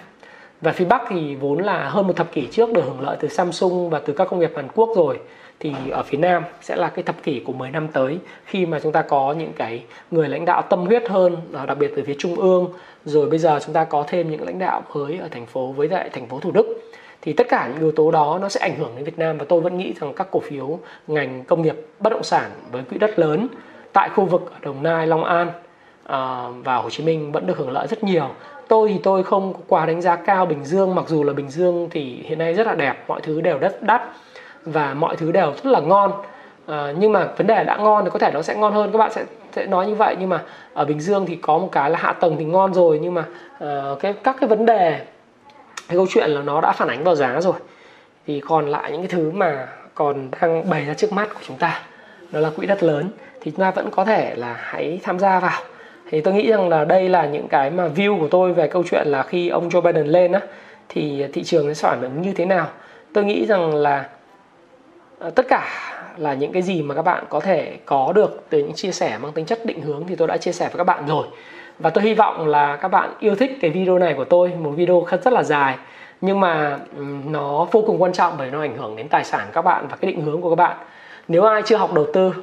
[SPEAKER 1] và phía Bắc thì vốn là hơn một thập kỷ trước được hưởng lợi từ Samsung và từ các công nghiệp Hàn Quốc rồi thì ở phía Nam sẽ là cái thập kỷ của 10 năm tới khi mà chúng ta có những cái người lãnh đạo tâm huyết hơn à, đặc biệt từ phía trung ương rồi bây giờ chúng ta có thêm những lãnh đạo mới ở thành phố với lại thành phố Thủ Đức thì tất cả những yếu tố đó nó sẽ ảnh hưởng đến Việt Nam và tôi vẫn nghĩ rằng các cổ phiếu ngành công nghiệp bất động sản với quỹ đất lớn tại khu vực ở Đồng Nai, Long An à, và Hồ Chí Minh vẫn được hưởng lợi rất nhiều. Tôi thì tôi không quá đánh giá cao Bình Dương. Mặc dù là Bình Dương thì hiện nay rất là đẹp, mọi thứ đều rất đắt và mọi thứ đều rất là ngon. À, nhưng mà vấn đề đã ngon thì có thể nó sẽ ngon hơn các bạn sẽ sẽ nói như vậy. Nhưng mà ở Bình Dương thì có một cái là hạ tầng thì ngon rồi nhưng mà uh, cái các cái vấn đề cái câu chuyện là nó đã phản ánh vào giá rồi. Thì còn lại những cái thứ mà còn đang bày ra trước mắt của chúng ta đó là quỹ đất lớn. Thì chúng ta vẫn có thể là hãy tham gia vào thì tôi nghĩ rằng là đây là những cái mà view của tôi về câu chuyện là khi ông Joe Biden lên á, thì thị trường sẽ phản ứng như thế nào? Tôi nghĩ rằng là ờ, tất cả là những cái gì mà các bạn có thể có được từ những chia sẻ mang tính chất định hướng thì tôi đã chia sẻ với các bạn rồi. Và tôi hy vọng là các bạn yêu thích cái video này của tôi, một video rất là dài, nhưng mà nó vô cùng quan trọng bởi nó ảnh hưởng đến tài sản các bạn và cái định hướng của các bạn. Nếu ai chưa học đầu tư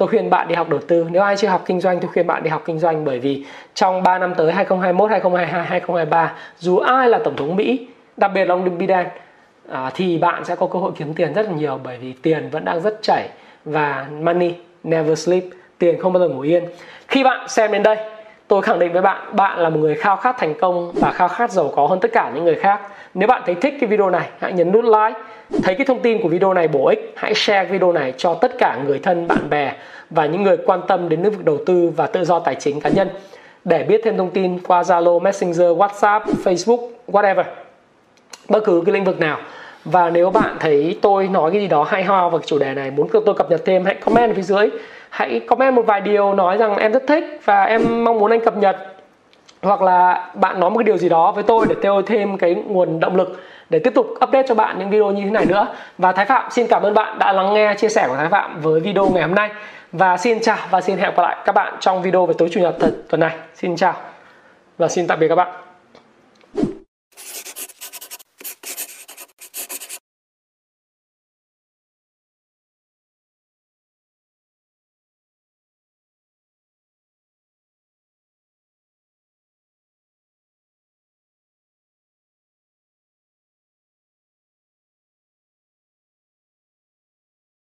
[SPEAKER 1] tôi khuyên bạn đi học đầu tư. Nếu ai chưa học kinh doanh tôi khuyên bạn đi học kinh doanh bởi vì trong 3 năm tới 2021 2022 2023 dù ai là tổng thống Mỹ đặc biệt là ông Biden à, thì bạn sẽ có cơ hội kiếm tiền rất là nhiều bởi vì tiền vẫn đang rất chảy và money never sleep tiền không bao giờ ngủ yên. Khi bạn xem đến đây tôi khẳng định với bạn bạn là một người khao khát thành công và khao khát giàu có hơn tất cả những người khác. Nếu bạn thấy thích cái video này hãy nhấn nút like thấy cái thông tin của video này bổ ích hãy share video này cho tất cả người thân bạn bè và những người quan tâm đến lĩnh vực đầu tư và tự do tài chính cá nhân. Để biết thêm thông tin qua Zalo, Messenger, WhatsApp, Facebook, whatever. Bất cứ cái lĩnh vực nào. Và nếu bạn thấy tôi nói cái gì đó hay ho về chủ đề này muốn tôi cập nhật thêm hãy comment ở phía dưới. Hãy comment một vài điều nói rằng em rất thích và em mong muốn anh cập nhật. Hoặc là bạn nói một cái điều gì đó với tôi để tôi thêm cái nguồn động lực để tiếp tục update cho bạn những video như thế này nữa. Và Thái Phạm, xin cảm ơn bạn đã lắng nghe chia sẻ của Thái Phạm với video ngày hôm nay. Và xin chào và xin hẹn gặp lại các bạn trong video về tối chủ nhật tuần này. Xin chào và xin tạm biệt các bạn.